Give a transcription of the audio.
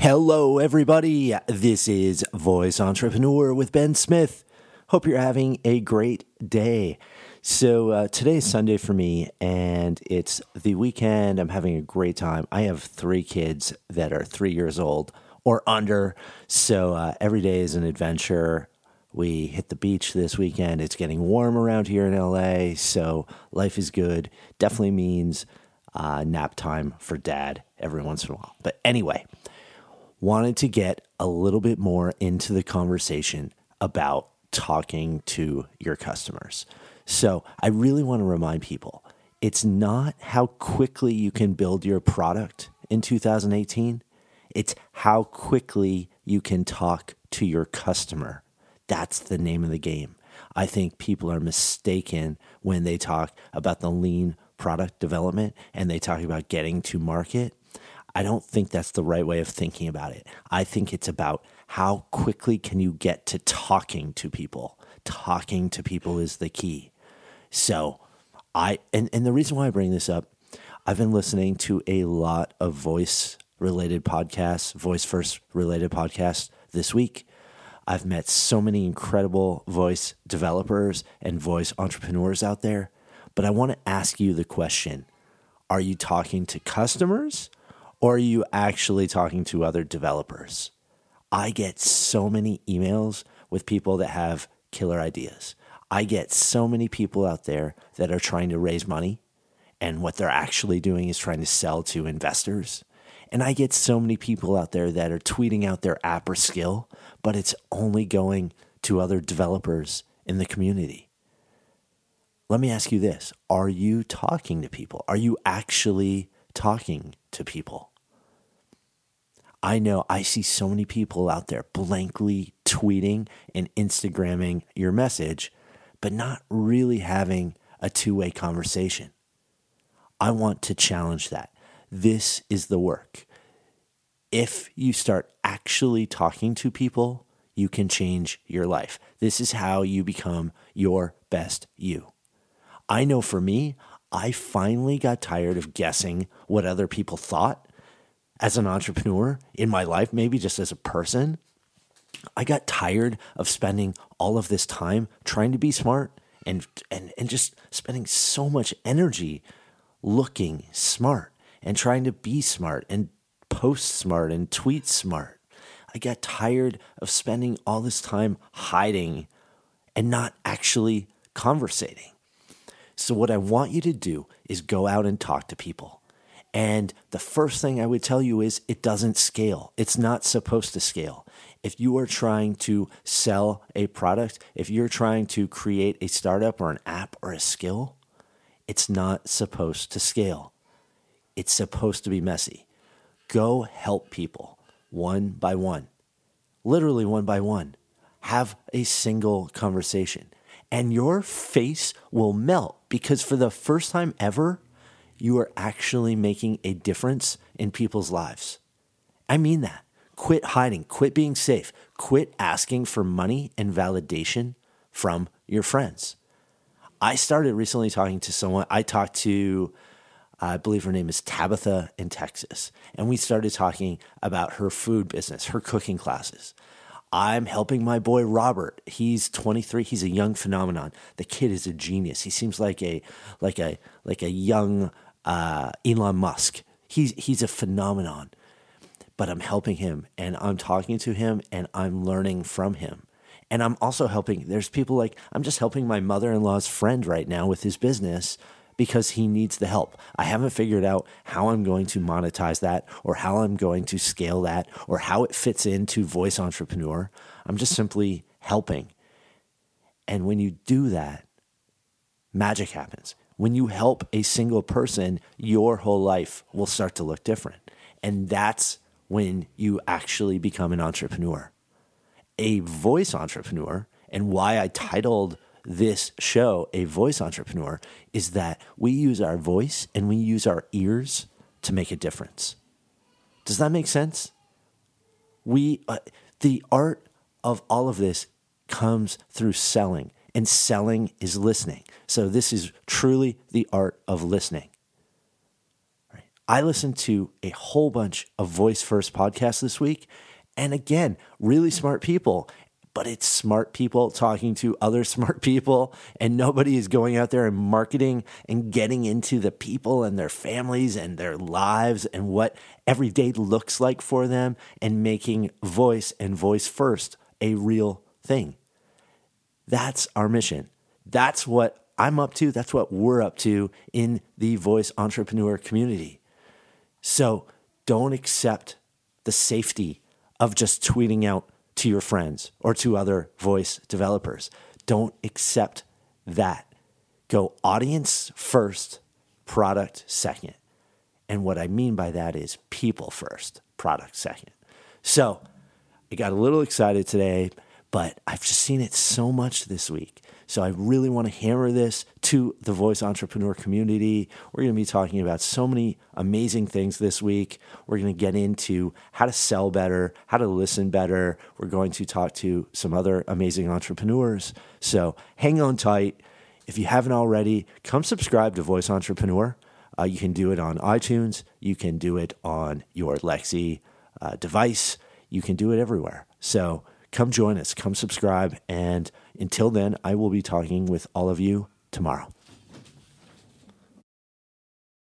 Hello, everybody. This is Voice Entrepreneur with Ben Smith. Hope you're having a great day. So, uh, today is Sunday for me, and it's the weekend. I'm having a great time. I have three kids that are three years old or under. So, uh, every day is an adventure. We hit the beach this weekend. It's getting warm around here in LA, so life is good. Definitely means uh, nap time for dad every once in a while. But anyway, wanted to get a little bit more into the conversation about talking to your customers. So I really want to remind people it's not how quickly you can build your product in 2018, it's how quickly you can talk to your customer. That's the name of the game. I think people are mistaken when they talk about the lean product development and they talk about getting to market I don't think that's the right way of thinking about it. I think it's about how quickly can you get to talking to people. Talking to people is the key. So, I and, and the reason why I bring this up, I've been listening to a lot of voice related podcasts, voice first related podcasts this week. I've met so many incredible voice developers and voice entrepreneurs out there. But I want to ask you the question Are you talking to customers or are you actually talking to other developers? I get so many emails with people that have killer ideas. I get so many people out there that are trying to raise money, and what they're actually doing is trying to sell to investors. And I get so many people out there that are tweeting out their app or skill, but it's only going to other developers in the community. Let me ask you this Are you talking to people? Are you actually talking to people? I know I see so many people out there blankly tweeting and Instagramming your message, but not really having a two way conversation. I want to challenge that. This is the work. If you start actually talking to people, you can change your life. This is how you become your best you. I know for me, I finally got tired of guessing what other people thought as an entrepreneur in my life, maybe just as a person, I got tired of spending all of this time trying to be smart and and and just spending so much energy looking smart and trying to be smart and post smart and tweet smart. I got tired of spending all this time hiding and not actually conversating. So what I want you to do is go out and talk to people. And the first thing I would tell you is it doesn't scale. It's not supposed to scale. If you are trying to sell a product, if you're trying to create a startup or an app or a skill, it's not supposed to scale. It's supposed to be messy. Go help people one by one, literally one by one. Have a single conversation, and your face will melt because for the first time ever, you are actually making a difference in people's lives. I mean that. Quit hiding, quit being safe, quit asking for money and validation from your friends. I started recently talking to someone, I talked to, uh, I believe her name is Tabitha in Texas, and we started talking about her food business, her cooking classes. I'm helping my boy Robert. He's 23. He's a young phenomenon. The kid is a genius. He seems like a like a like a young uh, Elon Musk. He's he's a phenomenon, but I'm helping him and I'm talking to him and I'm learning from him. And I'm also helping. There's people like I'm just helping my mother-in-law's friend right now with his business because he needs the help. I haven't figured out how I'm going to monetize that or how I'm going to scale that or how it fits into voice entrepreneur. I'm just simply helping. And when you do that, magic happens. When you help a single person, your whole life will start to look different. And that's when you actually become an entrepreneur. A voice entrepreneur, and why I titled this show A Voice Entrepreneur, is that we use our voice and we use our ears to make a difference. Does that make sense? We, uh, the art of all of this comes through selling and selling is listening. So this is truly the art of listening. Right? I listened to a whole bunch of voice first podcasts this week. And again, really smart people but it's smart people talking to other smart people, and nobody is going out there and marketing and getting into the people and their families and their lives and what every day looks like for them and making voice and voice first a real thing. That's our mission. That's what I'm up to. That's what we're up to in the voice entrepreneur community. So don't accept the safety of just tweeting out to your friends or to other voice developers. Don't accept that. Go audience first, product second. And what I mean by that is people first, product second. So I got a little excited today, but I've just seen it so much this week. So I really want to hammer this to the voice entrepreneur community. We're going to be talking about so many amazing things this week. We're going to get into how to sell better, how to listen better. We're going to talk to some other amazing entrepreneurs. So hang on tight. If you haven't already, come subscribe to Voice Entrepreneur. Uh, you can do it on iTunes. You can do it on your Alexa uh, device. You can do it everywhere. So come join us, come subscribe. And until then, I will be talking with all of you tomorrow.